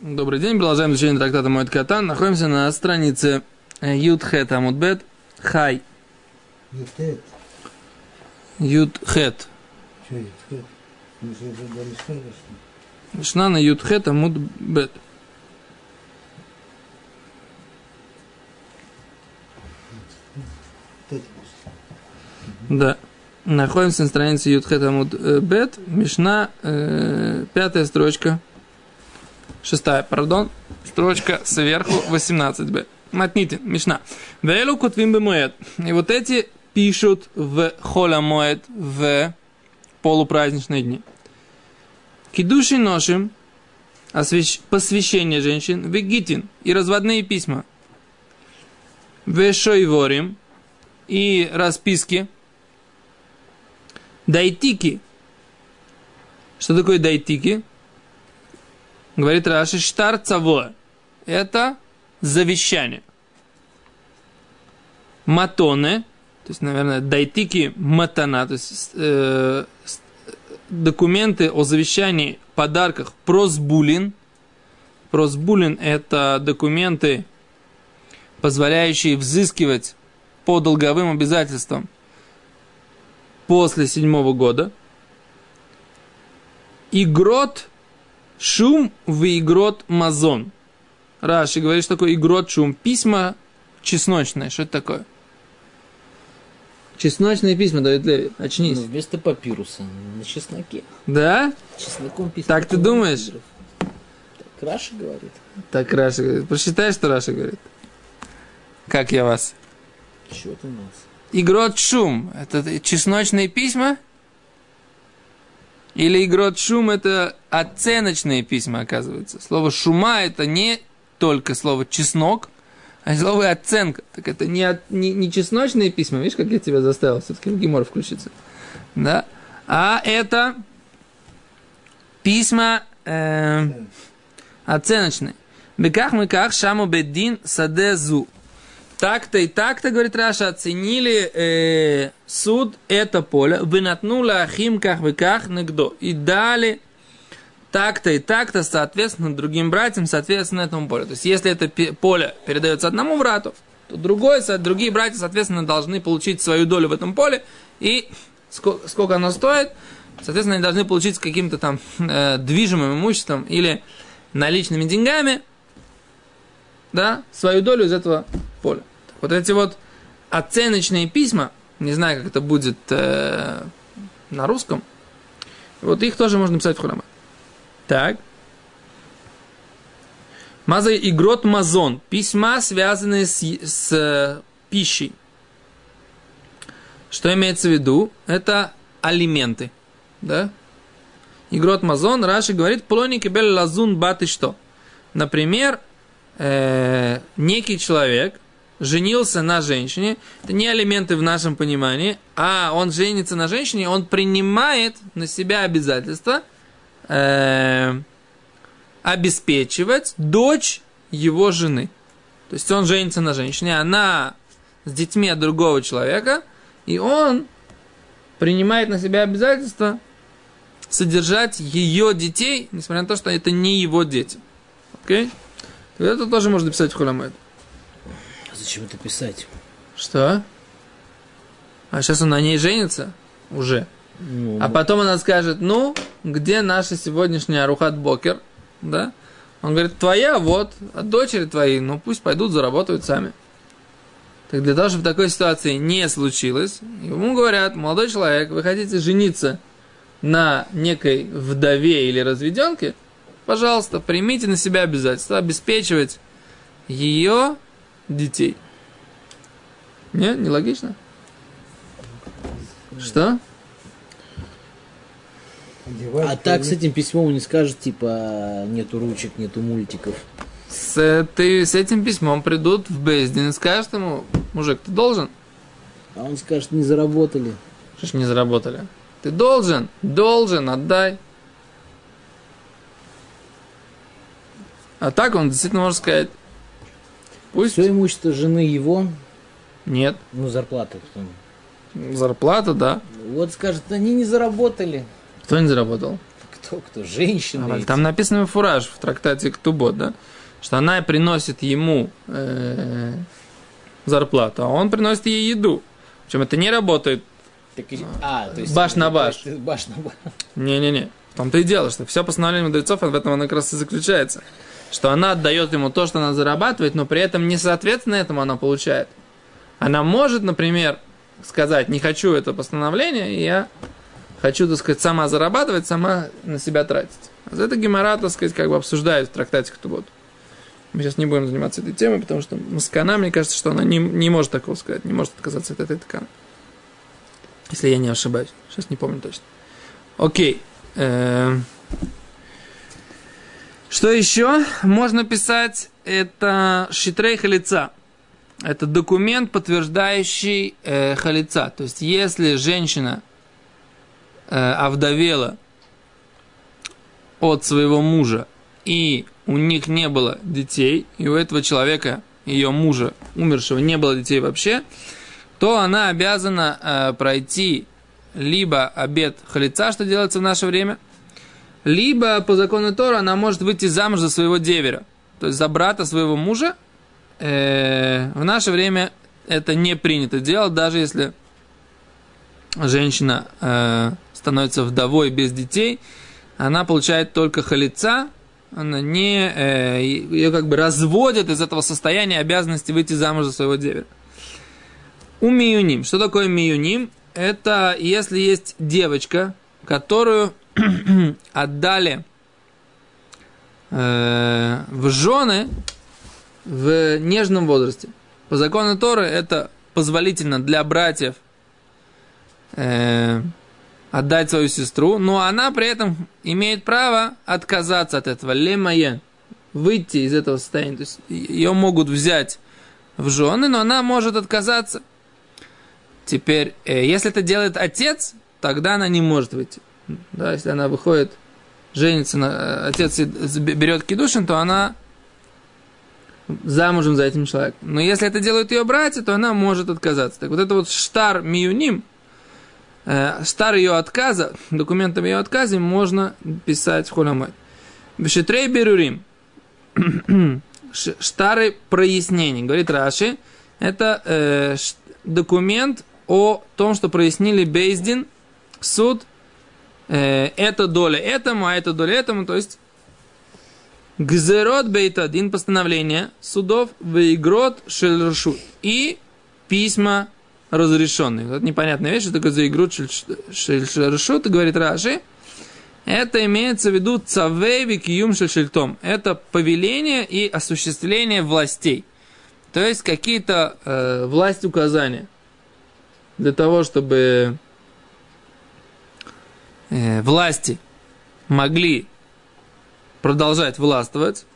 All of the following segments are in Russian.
Добрый день, продолжаем изучение трактата Моэд Катан. Находимся на странице Юдхет Амудбет Хай. Дошли. Мишна на Юдхет Амудбет. Да. Находимся на странице Юдхет Амудбет. Мишна, э, пятая строчка. Шестая, пардон. Строчка сверху 18б. Матните, Мишна. Вейлу кутвим бемуэд. И вот эти пишут в холя моэд в полупраздничные дни. Кидуши ношим, освящ- посвящение женщин, вегитин и разводные письма. Вешойворим и расписки. Дайтики. Что такое дайтики? Говорит Раши, штар цаво. Это завещание. Матоны, то есть, наверное, дайтики матана, то есть э, документы о завещании, подарках, просбулин. Просбулин – это документы, позволяющие взыскивать по долговым обязательствам после седьмого года. אגרות שום в אגרות מזון. Раши говорит, что такое אגרות שום. Письма чесночные. Что это такое? Чесночные письма, Давид Леви. Очнись. Ну, вместо папируса на чесноке. Да? Чесноком писано. Так ты думаешь? Раша говорит. Так Раша говорит. Прочитай, что Раша говорит. Как я вас? Это у нас? Игрот шум. Это чесночные письма? Или игрот шум это оценочные письма, оказывается. Слово шума это не только слово чеснок, а слово оценка. Так это не, от- не, не чесночные письма, видишь, как я тебя заставил все-таки в гемор. Да? А это письма э, оценочные. Беках мы как шаму бедин садезу. Так-то и так-то, говорит Раша, оценили э, суд это поле, вынатнула ахим как вы как нагдо. И дали так-то и так-то, соответственно, другим братьям, соответственно, этому полю. То есть, если это поле передается одному брату, то другой, другие братья, соответственно, должны получить свою долю в этом поле. И сколько, сколько оно стоит, соответственно, они должны получить с каким-то там э, движимым имуществом или наличными деньгами, да, свою долю из этого поля. Вот эти вот оценочные письма, не знаю, как это будет э, на русском, вот их тоже можно писать в хулама. Так. Маза игрот мазон. Письма, связанные с, с э, пищей. Что имеется в виду? Это алименты. Да? Игрот мазон, Раши говорит, плоники бел лазун баты что? Например, э, некий человек женился на женщине, это не алименты в нашем понимании, а он женится на женщине, он принимает на себя обязательства э, обеспечивать дочь его жены. То есть он женится на женщине, она с детьми от другого человека, и он принимает на себя обязательства содержать ее детей, несмотря на то, что это не его дети. Окей? Вот Это тоже можно писать в хуламед. Зачем это писать? Что? А сейчас он на ней женится уже. Ну, А потом она скажет, ну, где наша сегодняшняя Арухат Бокер? Да? Он говорит, твоя, вот, а дочери твои, ну, пусть пойдут, заработают сами. Так для того, чтобы такой ситуации не случилось, ему говорят, молодой человек, вы хотите жениться на некой вдове или разведенке, пожалуйста, примите на себя обязательство обеспечивать ее детей. Не, нелогично? Что? Одевать а так с кого- этим письмом не скажет, типа, нету ручек, нету мультиков. С, ты, с этим письмом придут в Бездин и скажут ему, мужик, ты должен? А он скажет, не заработали. Что ж не заработали? Ты должен, должен, отдай. А так он действительно может сказать, пусть Все имущество жены его, нет, ну, зарплата. зарплата, да. Вот скажет, они не заработали. Кто не заработал? Кто, кто? Женщина. А. Там написано фураж в трактате Ктубот, да? Что она приносит ему э, зарплату, а он приносит ей еду. Причем это не работает. Так а, то есть... Баш на баш. Баш на баш. Не-не-не. В том-то и дело, что все постановление мудрецов, в этом оно как раз и заключается. Что она отдает ему то, что она зарабатывает, но при этом не соответственно этому она получает. Она может, например, сказать, не хочу это постановление, и я хочу, так сказать, сама зарабатывать, сама на себя тратить. За это Гемора, так сказать, как бы обсуждает в трактате Ктубот. Мы сейчас не будем заниматься этой темой, потому что Маскана, мне кажется, что она не, не может такого сказать, не может отказаться от этой ткани. Если я не ошибаюсь. Сейчас не помню точно. Окей. Эм. Что еще можно писать? Это шитрей халица. Это документ, подтверждающий э, халица. То есть, если женщина э, овдовела от своего мужа, и у них не было детей, и у этого человека, ее мужа, умершего, не было детей вообще, то она обязана э, пройти либо обед халица, что делается в наше время, либо по закону Тора она может выйти замуж за своего девера, то есть за брата своего мужа. Э, в наше время это не принято делать, даже если женщина э, становится вдовой без детей, она получает только халица, она не, э, ее как бы разводят из этого состояния обязанности выйти замуж за своего девера. У миюним. Что такое миюним? Это если есть девочка, которую отдали э, в жены в нежном возрасте. По закону Торы это позволительно для братьев э, отдать свою сестру, но она при этом имеет право отказаться от этого. Лемаен. Выйти из этого состояния. То есть ее могут взять в жены, но она может отказаться. Теперь, э, если это делает отец, тогда она не может выйти. Да, если она выходит, женится, на, отец берет кидушин, то она замужем за этим человеком. Но если это делают ее братья, то она может отказаться. Так вот это вот штар миюним, э, штар ее отказа, документом ее отказа можно писать в холямой. Бешетрей берурим. Штары прояснений. Говорит Раши, это э, документ о том, что прояснили Бейздин, суд, э, это доля этому, а это доля этому, то есть Гзерот Бейтадин, постановление судов, Вейгрот Шельршут и письма разрешенные. Вот непонятная вещь, что такое Заигрут Шельршут, говорит Раши. Это имеется в виду цавей викиюм шельтом. Это повеление и осуществление властей. То есть какие-то э, власть указания для того, чтобы власти могли продолжать властвовать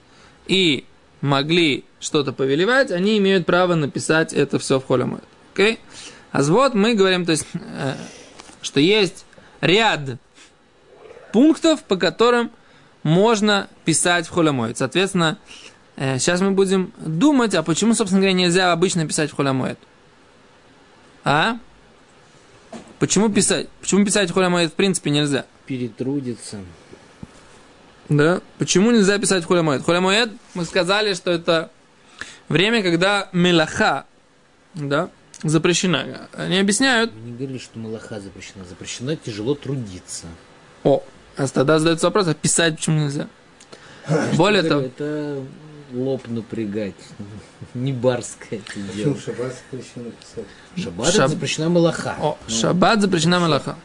и могли что-то повелевать, они имеют право написать это все в холе моет. Окей? А вот мы говорим, то есть, э, что есть ряд пунктов, по которым можно писать в холе Соответственно, э, сейчас мы будем думать, а почему, собственно говоря, нельзя обычно писать в холе А? Почему писать? Почему писать холе в принципе нельзя? Перетрудиться. Да. Почему нельзя писать хулямоэд? Хулямоэд, мы сказали, что это время, когда мелаха, да, запрещена. Они объясняют. Мы не говорили, что малаха запрещена. Запрещено тяжело трудиться. О, а тогда задается вопрос, а писать почему нельзя? Более того, Это лоб напрягать. Не барское это Почему дело. шаббат запрещено писать? Шаббат Шаб- запрещена малаха. о, Ну, шаббат запрещена мелаха.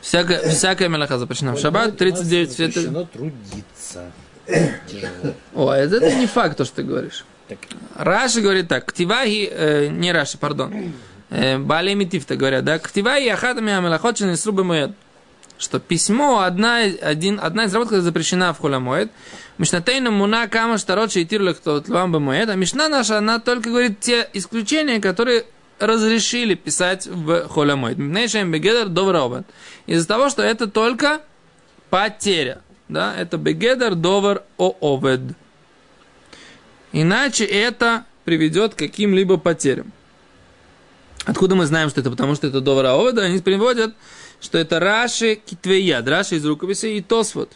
Всякая, всякая мелаха запрещена. В шаббат 39 нас света. Запрещено трудиться. Тяжело. О, это, это не факт, то, что ты говоришь. Так, Раши говорит так, ктиваги, э, не Раши, пардон, э, Балей Митифта говорят, да, ктиваги ахатами амелахот шенесру моед. Что письмо одна, один, одна из работ, которая запрещена в холямоед. Мишнатейна муна кама штарот шейтир лам бамоед. А Мишна наша, она только говорит те исключения, которые разрешили писать в холямоид. Мнейшем бегедер довер Из-за того, что это только потеря. Да, это бегедер довер о овед. Иначе это приведет к каким-либо потерям. Откуда мы знаем, что это? Потому что это довара овода. Они приводят что это Раши Китвеяд, Раши из рукописи и Тосфот.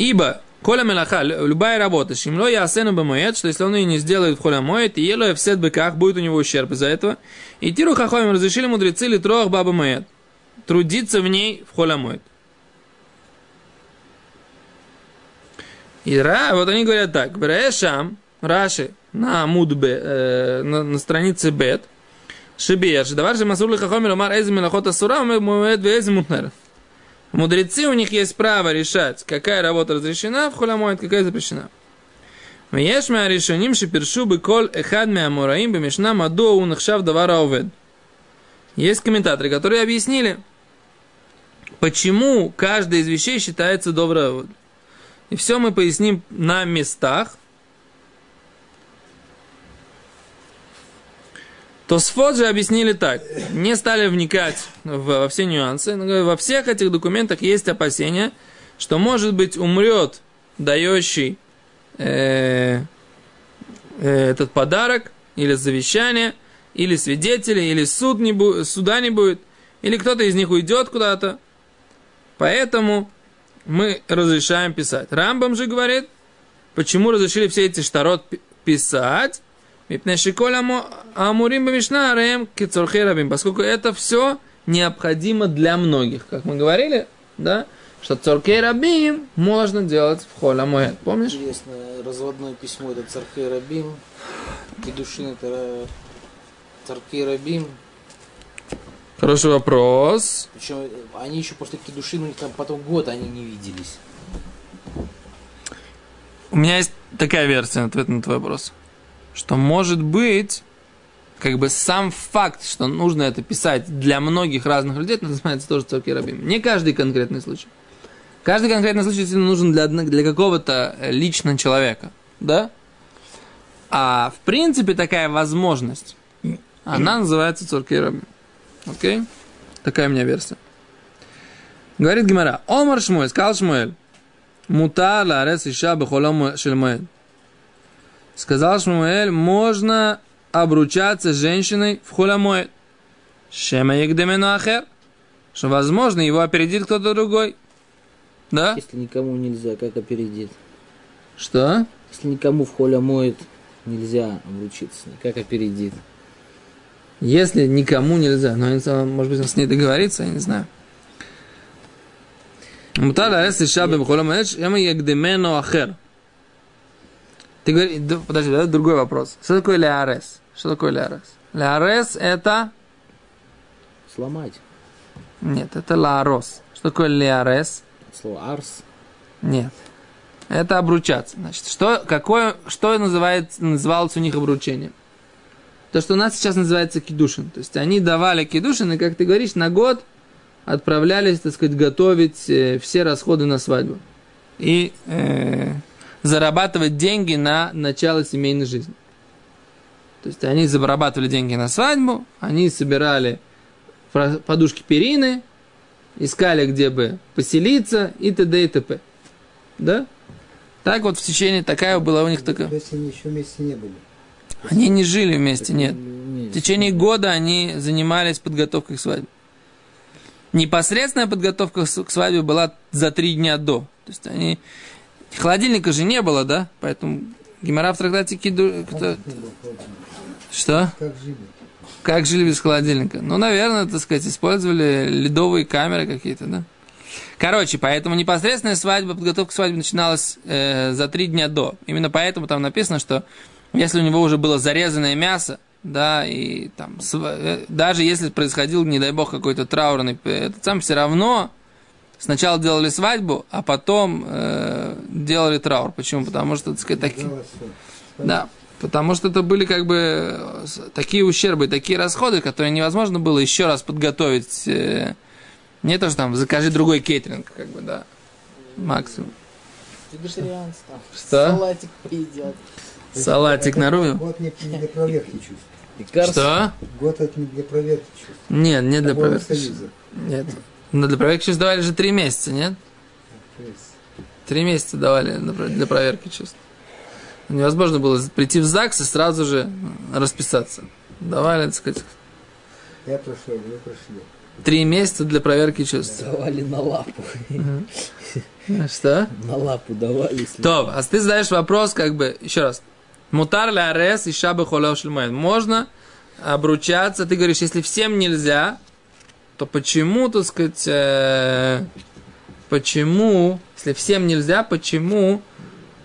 Ибо Коля Мелаха, любая работа, Шимло я асену бамоед, что если он ее не сделает в холя моет, и ело в сет быках, будет у него ущерб из-за этого. И тиру хахомим разрешили мудрецы литрох баба моед. Трудиться в ней в холя моет. И ра, вот они говорят так, Браешам, Раши, на мудбе, э, на, на странице бет, Шибер, давар же масур лихахомер, омар эзи мелахот асура, моед вези мутнер. Мудрецы, у них есть право решать, какая работа разрешена в холямоид, какая запрещена. Вешмя решеним шипершу бы коль эхадмя мураим бы мишна мадо у нахшав давара овед. Есть комментаторы, которые объяснили, почему каждая из вещей считается добровод. И все мы поясним на местах, То Сфот же объяснили так. Не стали вникать во все нюансы. Во всех этих документах есть опасения, что, может быть, умрет дающий э, э, этот подарок, или завещание, или свидетели, или суд не бу- суда не будет, или кто-то из них уйдет куда-то. Поэтому мы разрешаем писать. Рамбам же говорит, почему разрешили все эти штарот писать, Амурим Бамишна Ареем Кицурхей Рабим, поскольку это все необходимо для многих. Как мы говорили, да, что Цоркей Рабим можно делать в Холя Моэд. Помнишь? Интересно, разводное письмо это Царкей Рабим, Кедушин это Царкей Рабим. Хороший вопрос. Причем они еще после Кедушин, у них там потом год они не виделись. У меня есть такая версия ответ на твой вопрос. Что может быть, как бы сам факт, что нужно это писать для многих разных людей, это называется тоже Цоркей Рабим. Не каждый конкретный случай. Каждый конкретный случай нужен для, для какого-то э, лично человека. Да? А в принципе такая возможность, она называется Цоркей Рабим. Окей? Такая у меня версия. Говорит Гимара, Омар Шмуэль, сказал Шмуэль, Мутар ларес иша бехолом шельмуэль. Сказал Шмуэль, можно обручаться с женщиной в холямоэль. Шема егдемену ахер. Что, возможно, его опередит кто-то другой. Да? Если никому нельзя, как опередит? Что? Если никому в холя моет, нельзя обручиться, как опередит? Если никому нельзя, но если, может быть, он с ней договорится, я не знаю. Мутар ларес иша бехолямоэль, шема егдемену ахер. Ты говоришь, д- подожди, это другой вопрос. Что такое леарес? Что такое леарес? Леарес это... Сломать. Нет, это ларос. Что такое леарес? Слово арс. Нет. Это обручаться. Значит, что, какое, что называется, называлось у них обручением? То, что у нас сейчас называется кидушин. То есть они давали кидушин, и, как ты говоришь, на год отправлялись, так сказать, готовить э, все расходы на свадьбу. И э, зарабатывать деньги на начало семейной жизни. То есть они зарабатывали деньги на свадьбу, они собирали подушки перины, искали, где бы поселиться и т.д. и т.п. Да? Так вот в течение, такая была у них такая... То есть они еще вместе не были. Они не жили вместе, нет. В течение года они занимались подготовкой к свадьбе. Непосредственная подготовка к свадьбе была за три дня до. То есть они... Холодильника же не было, да? Поэтому Гимара в трактате Киду... кто-? Что? Как жили? Как жили без холодильника? Ну, наверное, так сказать, использовали ледовые камеры какие-то, да? Короче, поэтому непосредственная свадьба, подготовка к свадьбе начиналась э, за три дня до. Именно поэтому там написано, что если у него уже было зарезанное мясо, да, и там, сва- э, даже если происходил, не дай бог, какой-то траурный, п- этот сам все равно сначала делали свадьбу, а потом э, делали траур. Почему? Потому что, так сказать, такие... Да, потому что это были как бы такие ущербы, такие расходы, которые невозможно было еще раз подготовить. э, Не то, что там закажи другой кейтеринг, как бы, да, максимум. Вегетарианство. Что? Салатик поедят. Салатик это нарубим. Год не, не для проверки чувств. Что? Год это не для проверки чувств. Нет, не для проверки. союза. Нет. Но для проверки чувств давали же три месяца, нет? Три месяца давали для про- для проверки чувств. Невозможно было прийти в ЗАГС и сразу же расписаться. Давали, так сказать, Я прошел, вы прошли. Три месяца для проверки чувств. Давали на лапу. Что? На лапу давали. То, а ты задаешь вопрос, как бы, еще раз. Мутар ля арес и шабы шльмоэн. Можно обручаться, ты говоришь, если всем нельзя, то почему, так сказать, э, почему, если всем нельзя, почему,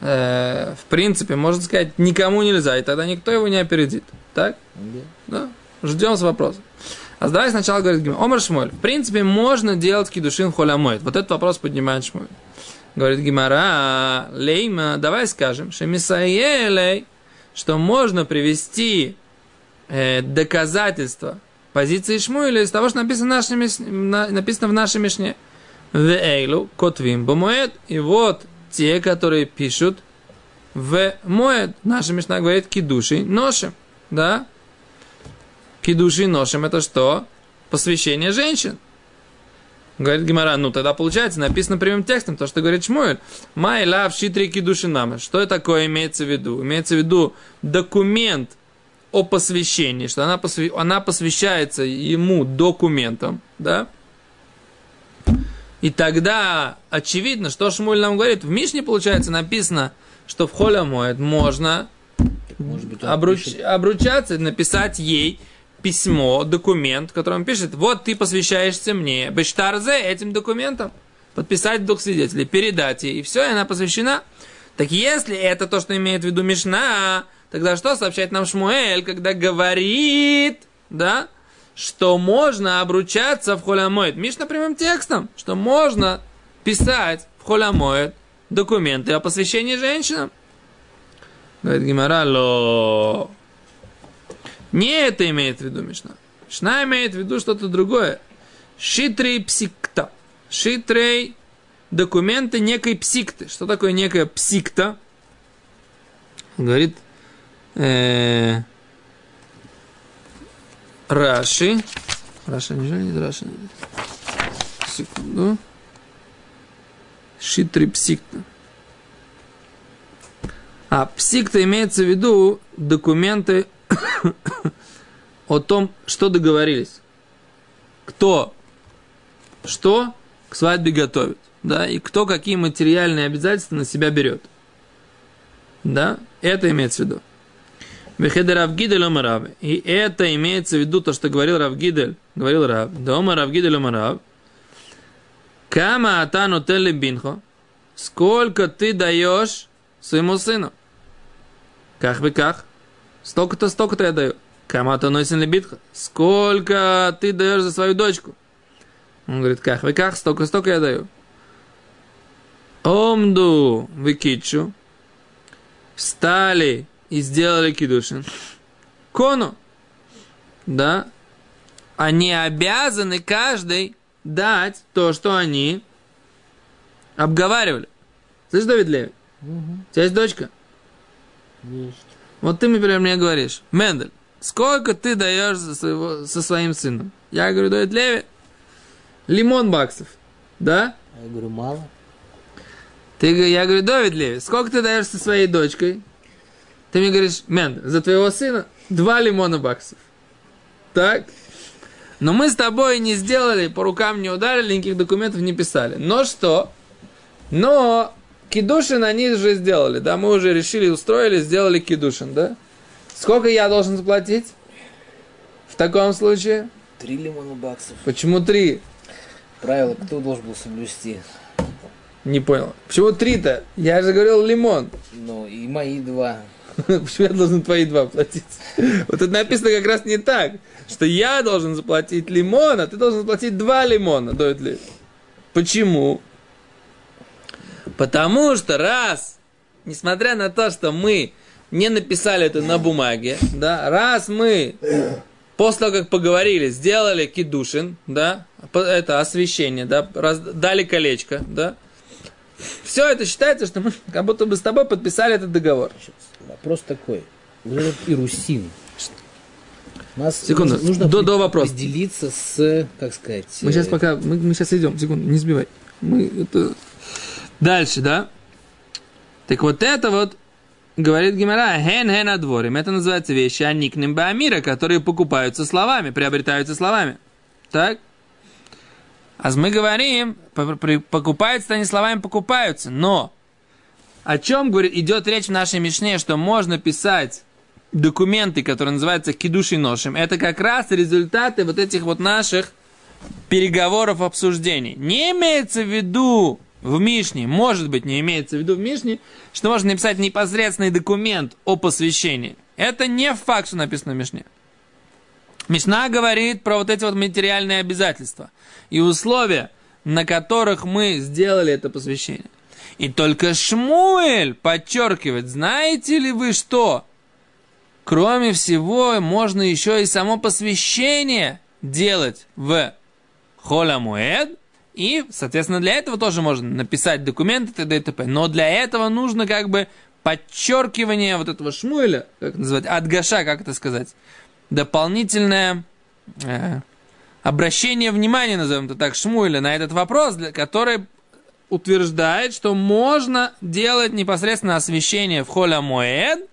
э, в принципе, можно сказать, никому нельзя, и тогда никто его не опередит. Так? Да. Ждем с вопросом. А давай сначала говорит. Омар Шмоль. В принципе, можно делать кидушин холямоид. Вот этот вопрос поднимает Шмоль. Говорит Гимара, лейма, давай скажем, что мисаелей, что можно привести э, доказательства позиции Шмуэля из того, что написано в нашей, написано в нашей Мишне. Вейлу, котвим, бомоед. И вот те, которые пишут в моед. Наша Мишна говорит кидуши ношем. Да? Кидуши ношем это что? Посвящение женщин. Говорит Гимара, ну тогда получается, написано прямым текстом, то, что говорит Шмуэль. Май лав шитри кидуши нама. Что такое имеется в виду? Имеется в виду документ о посвящении, что она, посвя- она посвящается ему документом, да? И тогда очевидно, что Шмуль нам говорит, в Мишне, получается, написано, что в Холя моет можно Может быть, обруч- пишет- обручаться, написать ей письмо, документ, в котором пишет, вот ты посвящаешься мне, Бештарзе этим документом, подписать двух свидетелей, передать ей, и все, и она посвящена. Так если это то, что имеет в виду Мишна, тогда что сообщает нам Шмуэль, когда говорит, да, что можно обручаться в холямоид. Мишна прямым текстом, что можно писать в холямоид документы о посвящении женщинам. Говорит Гимара, לא. Не это имеет в виду Мишна. Мишна имеет в виду что-то другое. שטרי פסיקתא. Шитрей документы некой псикты. Что такое некая псикта? Говорит э, Раши. Раша, неужели не Раша? Секунду. Шитри псикта. А псикта имеется в виду документы о том, что договорились. Кто что к свадьбе готовит. Да, и кто какие материальные обязательства на себя берет. Да, это имеется в виду. Бехеда Равгидель Омарав. И это имеется в виду то, что говорил Равгидель. Говорил Рав. Дома Равгидель Омарав. Кама атану телли бинхо. Сколько ты даешь своему сыну? Как бы как? Столько-то, столько-то я даю. Кама атану битха. Сколько ты даешь за свою дочку? Он говорит, как вы как? Столько, столько я даю. Омду выкичу. Встали и сделали кидушин. Кону. Да. Они обязаны каждый дать то, что они обговаривали. Слышь, Давид Леви? У тебя есть дочка? Есть. Вот ты, например, мне говоришь, Мендель, сколько ты даешь за своего, со своим сыном? Я говорю, Давид Леви, лимон баксов. Да? Я говорю, мало. Ты, я говорю, Давид Леви, сколько ты даешь со своей дочкой? Ты мне говоришь, Мен, за твоего сына два лимона баксов. Так? Но мы с тобой не сделали, по рукам не ударили, никаких документов не писали. Но что? Но кидушин они же сделали, да? Мы уже решили, устроили, сделали кидушин, да? Сколько я должен заплатить? В таком случае? Три лимона баксов. Почему три? Правило, кто должен был соблюсти? Не понял. Почему три-то? Я же говорил лимон. Ну, и мои два. Почему я должен твои два платить? Вот это написано как раз не так, что я должен заплатить лимон, а ты должен заплатить два лимона, Леви. Почему? Потому что раз, несмотря на то, что мы не написали это на бумаге, да, раз мы после того, как поговорили, сделали кидушин, да, это освещение, да, раз- дали колечко, да, все это считается, что мы как будто бы с тобой подписали этот договор. Вопрос такой. Вот этот Ирусин. Нас Секунду, нужно до- до вопроса. разделиться с, как сказать... Мы сейчас э, пока, мы, мы сейчас идем, секунду, не сбивай. Мы это... Дальше, да? Так вот это вот говорит Гимара, хен хен адворим. Это называется вещи аникнем баамира, которые покупаются словами, приобретаются словами. Так? А мы говорим, покупаются они словами, покупаются. Но о чем говорит, идет речь в нашей Мишне, что можно писать документы, которые называются кидуши ношем, это как раз результаты вот этих вот наших переговоров, обсуждений. Не имеется в виду в Мишне, может быть, не имеется в виду в Мишне, что можно написать непосредственный документ о посвящении. Это не факт, что написано в Мишне. Мишна говорит про вот эти вот материальные обязательства и условия, на которых мы сделали это посвящение. И только Шмуэль подчеркивает, знаете ли вы что? Кроме всего, можно еще и само посвящение делать в Холамуэд. И, соответственно, для этого тоже можно написать документы т.д. и т.п. Но для этого нужно как бы подчеркивание вот этого Шмуэля, как называть, адгаша, как это сказать, дополнительное э, обращение внимания, назовем это так, Шмуэля на этот вопрос, который утверждает, что можно делать непосредственно освещение в Холя Моэд,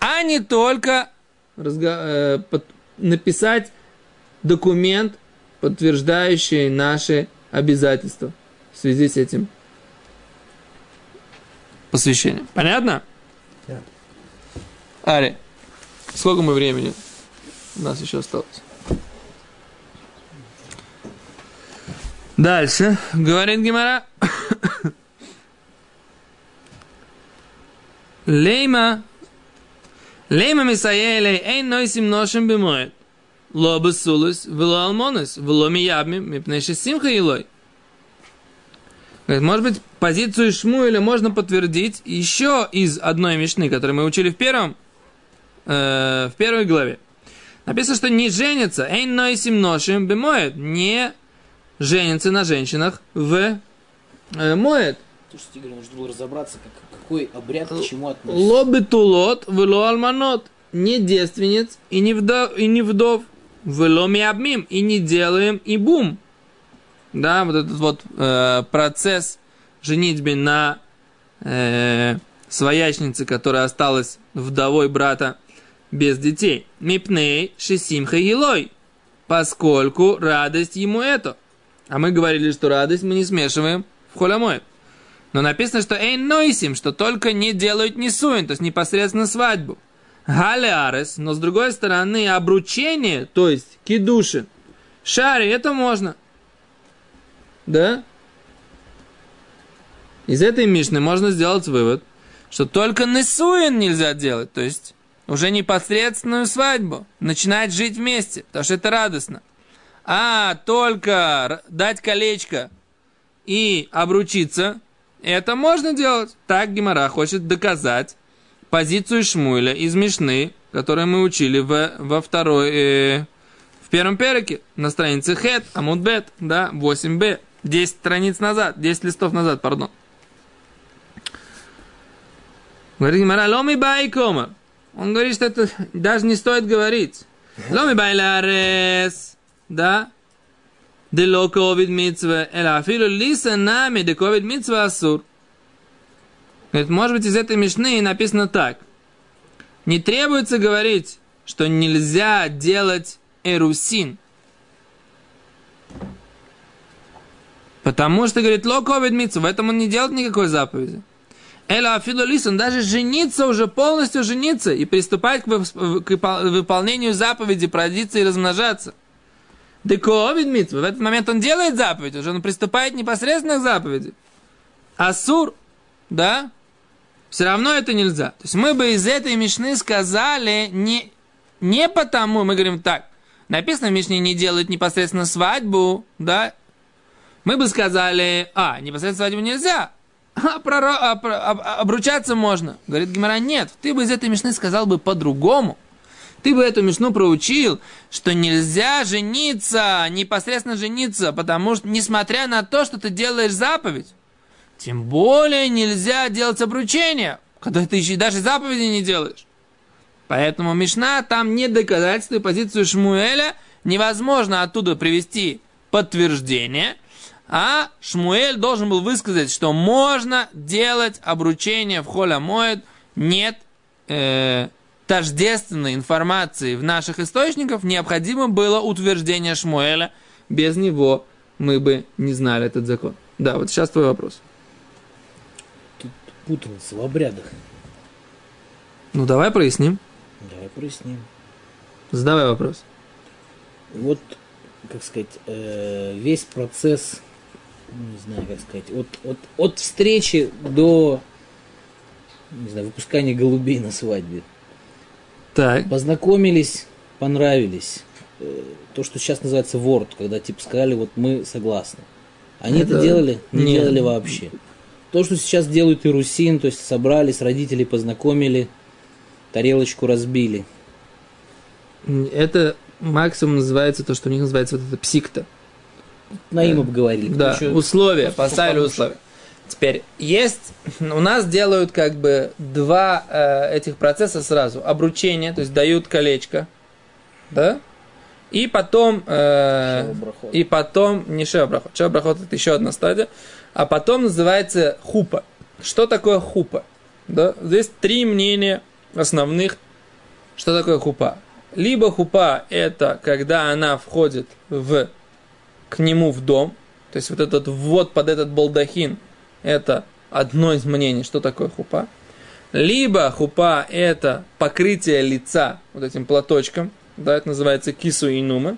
а не только разго- э, под- написать документ, подтверждающий наши обязательства в связи с этим посвящением. Понятно? Да. Ари, сколько мы времени у нас еще осталось? Дальше, говорит Гимара. Лейма, лейма мисаелей, эйн нойсим ношем бемоет. Ло бесулус, вело алмонус, вело миябми, мипнеши симха илой. Может быть, позицию Шмуэля можно подтвердить еще из одной мишны, которую мы учили в первом, э, в первой главе. Написано, что не женится, эйн нойсим ношем бемоет, не женится на женщинах в э, моет. Слушайте, Игорь, нужно было разобраться, как, какой обряд к чему относится. Ло бетулот, вело алманот. Не девственниц и не вдов, и не вдов. Вело миабмим. И не делаем и бум. Да, вот этот вот э, процесс женитьбы на э, своячнице, которая осталась вдовой брата без детей. Мипней шесимха елой. Поскольку радость ему это. А мы говорили, что радость мы не смешиваем в холямой. Но написано, что эйн нойсим, что только не делают несуин, то есть непосредственно свадьбу. Галярес, но с другой стороны, обручение, то есть кидуши, шари, это можно. Да? Из этой мишны можно сделать вывод, что только несуин нельзя делать, то есть уже непосредственную свадьбу, начинать жить вместе, потому что это радостно. А только дать колечко и обручиться, это можно делать. Так Гимара хочет доказать позицию Шмуэля из Мишны, которую мы учили в, во второй, э, в первом переке, на странице Хет, Амудбет, да, 8b, 10 страниц назад, 10 листов назад, пардон. Говорит Гимара, לא מיבעיא קאמר. Он говорит, что это даже не стоит говорить. לא מיבעיא לארס, да, דלא קעביד מצוה, אלא אפילו לישא נמי, דקעביד מצוה אסור. Говорит, может быть, из этой мишны написано так. Не требуется говорить, что нельзя делать эрусин. Потому что, говорит, ло ковид митцва, в этом он не делает никакой заповеди. Эла он даже жениться уже, полностью жениться и приступать к, к выпол- выполнению заповеди, продиться и размножаться. Дековид митцва. В этот момент он делает заповедь, уже он приступает непосредственно к заповеди. Асур, да, все равно это нельзя. То есть мы бы из этой мишны сказали не, не потому, мы говорим так, написано в мишне не делают непосредственно свадьбу, да, мы бы сказали, а, непосредственно свадьбу нельзя, а, проро- а, про- а- обручаться можно. Говорит Гимара, нет, ты бы из этой мишны сказал бы по-другому. Ты бы эту мишну проучил, что нельзя жениться, непосредственно жениться, потому что, несмотря на то, что ты делаешь заповедь, тем более нельзя делать обручение, когда ты еще даже заповеди не делаешь. Поэтому Мишна там не доказательство, позицию Шмуэля невозможно оттуда привести подтверждение, А Шмуэль должен был высказать, что можно делать обручение в холя моет, нет э, тождественной информации в наших источниках, необходимо было утверждение Шмуэля. Без него мы бы не знали этот закон. Да, вот сейчас твой вопрос. Тут путался в обрядах. Ну, давай проясним. Давай проясним. Задавай вопрос. Вот, как сказать, э, весь процесс, ну, не знаю, как сказать, от, от, от встречи до, не знаю, выпускания голубей на свадьбе. Так. Познакомились, понравились. Э, То, что сейчас называется ворд, когда типа сказали, вот мы согласны. Они это, Это- делали? Не Нет. делали вообще. То, что сейчас делают и русин, то есть собрались, родителей познакомили, тарелочку разбили. Это максимум называется то, что у них называется вот это псикта. На им обговорили. Да, ещё- условия, поставили условия. Теперь есть, у нас делают как бы два э, этих процесса сразу. Обручение, то есть дают колечко, да, и потом, э, и потом, не шева брахот, шева брахот это еще одна стадия, а потом называется хупа. Что такое хупа? Да? Здесь три мнения основных, что такое хупа. Либо хупа это когда она входит в, к нему в дом, то есть вот этот ввод под этот балдахин, это одно из мнений, что такое хупа. Либо хупа это покрытие лица вот этим платочком, да, это называется кису и нума.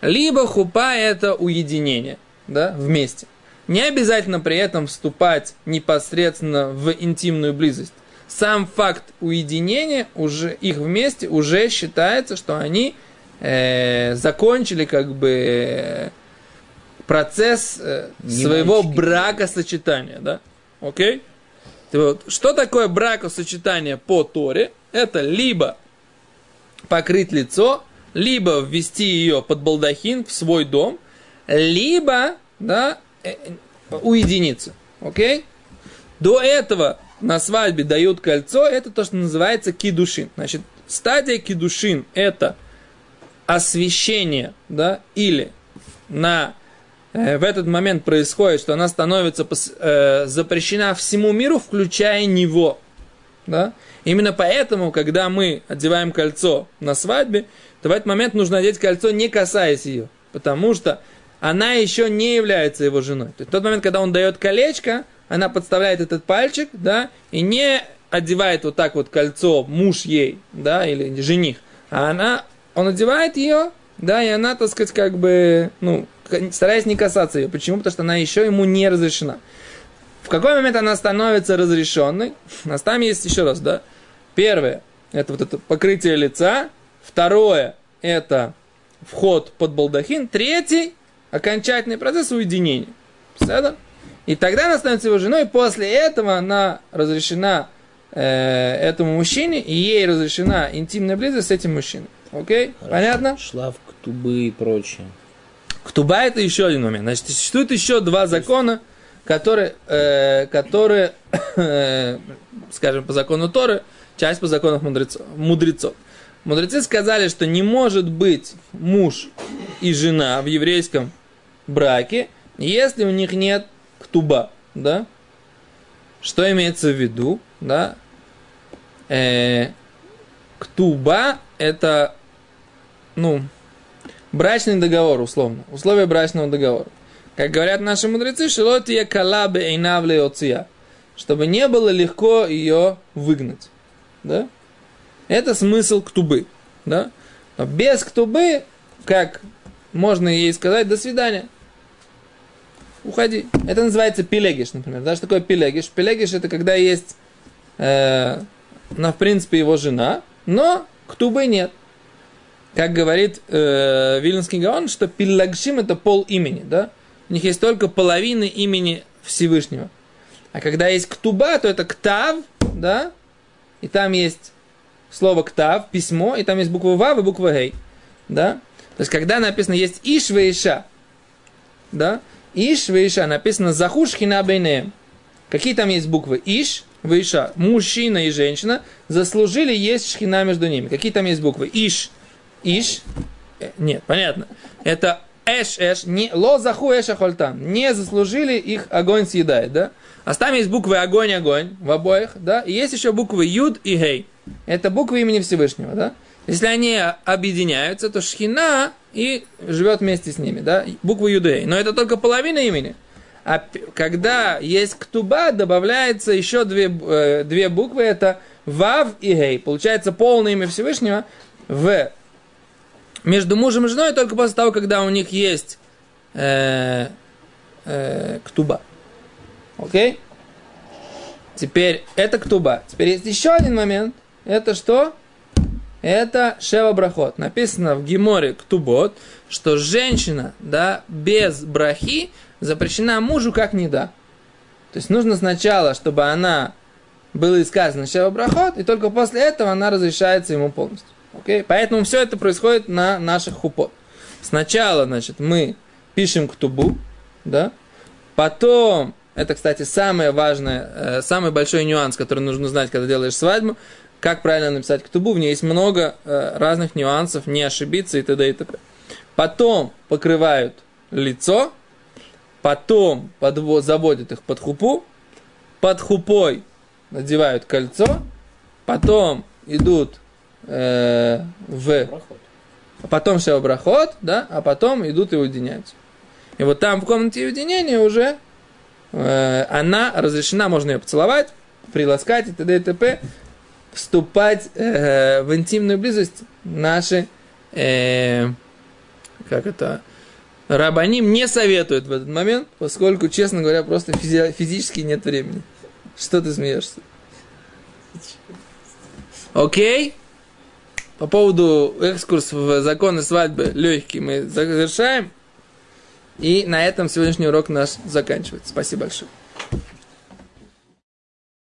Либо хупа это уединение, да, вместе. Не обязательно при этом вступать непосредственно в интимную близость. Сам факт уединения, уже, их вместе, уже считается, что они э, закончили как бы э, процесс э, своего бракосочетания, да? Окей? Вот, Что такое бракосочетание по Торе? Это либо покрыть лицо, либо ввести ее под балдахин в свой дом, либо да, э, э, уединиться. Окей? До этого на свадьбе дают кольцо, это то, что называется кидушин. Значит, стадия кидушин – это освещение, да, или на, в этот момент происходит, что она становится э, запрещена всему миру, включая него. Да? Именно поэтому, когда мы одеваем кольцо на свадьбе, то в этот момент нужно одеть кольцо, не касаясь ее. Потому что она еще не является его женой. То есть в тот момент, когда он дает колечко, она подставляет этот пальчик, да, и не одевает вот так вот кольцо муж ей, да, или жених, а она, он одевает ее, да, и она, так сказать, как бы, ну, стараясь не касаться ее. Почему? Потому что она еще ему не разрешена. В какой момент она становится разрешенной? У нас там есть еще раз, да? Первое, это вот это покрытие лица. Второе, это вход под балдахин. Третий, окончательный процесс уединения. Понятно? И тогда она становится его женой, и после этого она разрешена э, этому мужчине, и ей разрешена интимная близость с этим мужчиной. Окей? Понятно? Шлав, ктубы и прочее. Ктуба это еще один момент. Значит, существует еще два закона, которые, э, которые э, скажем, по закону Торы, часть по закону мудрецов, мудрецов. Мудрецы сказали, что не может быть муж и жена в еврейском браке, если у них нет ктуба, да? Что имеется в виду, да? Э, ктуба это, ну, брачный договор, условно, условия брачного договора. Как говорят наши мудрецы, шелотия калабе эйнавле оция, чтобы не было легко ее выгнать, да? Это смысл ктубы, да? Но без ктубы, как можно ей сказать, до свидания. Уходи. Это называется пилегиш, например. Да, что такое пилегиш? Пилегиш это когда есть, э, ну, в принципе, его жена, но ктубы нет. Как говорит э, Вильнский Гаон, что пиллагшим это пол имени, да? У них есть только половина имени Всевышнего. А когда есть ктуба, то это ктав, да? И там есть слово ктав, письмо, и там есть буква вав и буква гей, да? То есть, когда написано есть иш вейша, да? Иш вейша написано захуш хина бейнеем. Какие там есть буквы? Иш, вейша, мужчина и женщина заслужили есть шхина между ними. Какие там есть буквы? Иш, иш, э, нет, понятно. Это эш эш, не, ло заху эш ахольтам, не заслужили, их огонь съедает, да? А там есть буквы огонь, огонь в обоих, да? И есть еще буквы юд и гей. Это буквы имени Всевышнего, да? Если они объединяются, то шхина и живет вместе с ними, да? Буквы юдей. Но это только половина имени. А когда есть ктуба, добавляется еще две, э, две буквы, это вав и гей. Получается полное имя Всевышнего в между мужем и женой только после того, когда у них есть э, э, ктуба. Окей? Теперь это ктуба. Теперь есть еще один момент. Это что? Это Шева Брахот. Написано в Геморе Ктубот, что женщина, да, без брахи запрещена мужу как не да. То есть нужно сначала, чтобы она было сказано Шева Брахот, и только после этого она разрешается ему полностью. Окей? Поэтому все это происходит на наших хупот. Сначала, значит, мы пишем ктубу, да, потом, это, кстати, самое важное, э, самый большой нюанс, который нужно знать, когда делаешь свадьбу, как правильно написать ктубу, в ней есть много э, разных нюансов, не ошибиться и т.д. и т.п. Потом покрывают лицо, потом подво- заводят их под хупу, под хупой надевают кольцо, потом идут э, в... Потом все брахот, да, а потом идут и уединяются. И вот там в комнате уединения уже э, она разрешена, можно ее поцеловать, приласкать и т.д. и т.п. Вступать э, в интимную близость наши, э, как это, рабаним не советуют в этот момент, поскольку, честно говоря, просто физи- физически нет времени. Что ты смеешься? Окей? По поводу экскурс в законы свадьбы легкий мы завершаем. И на этом сегодняшний урок наш заканчивается. Спасибо большое.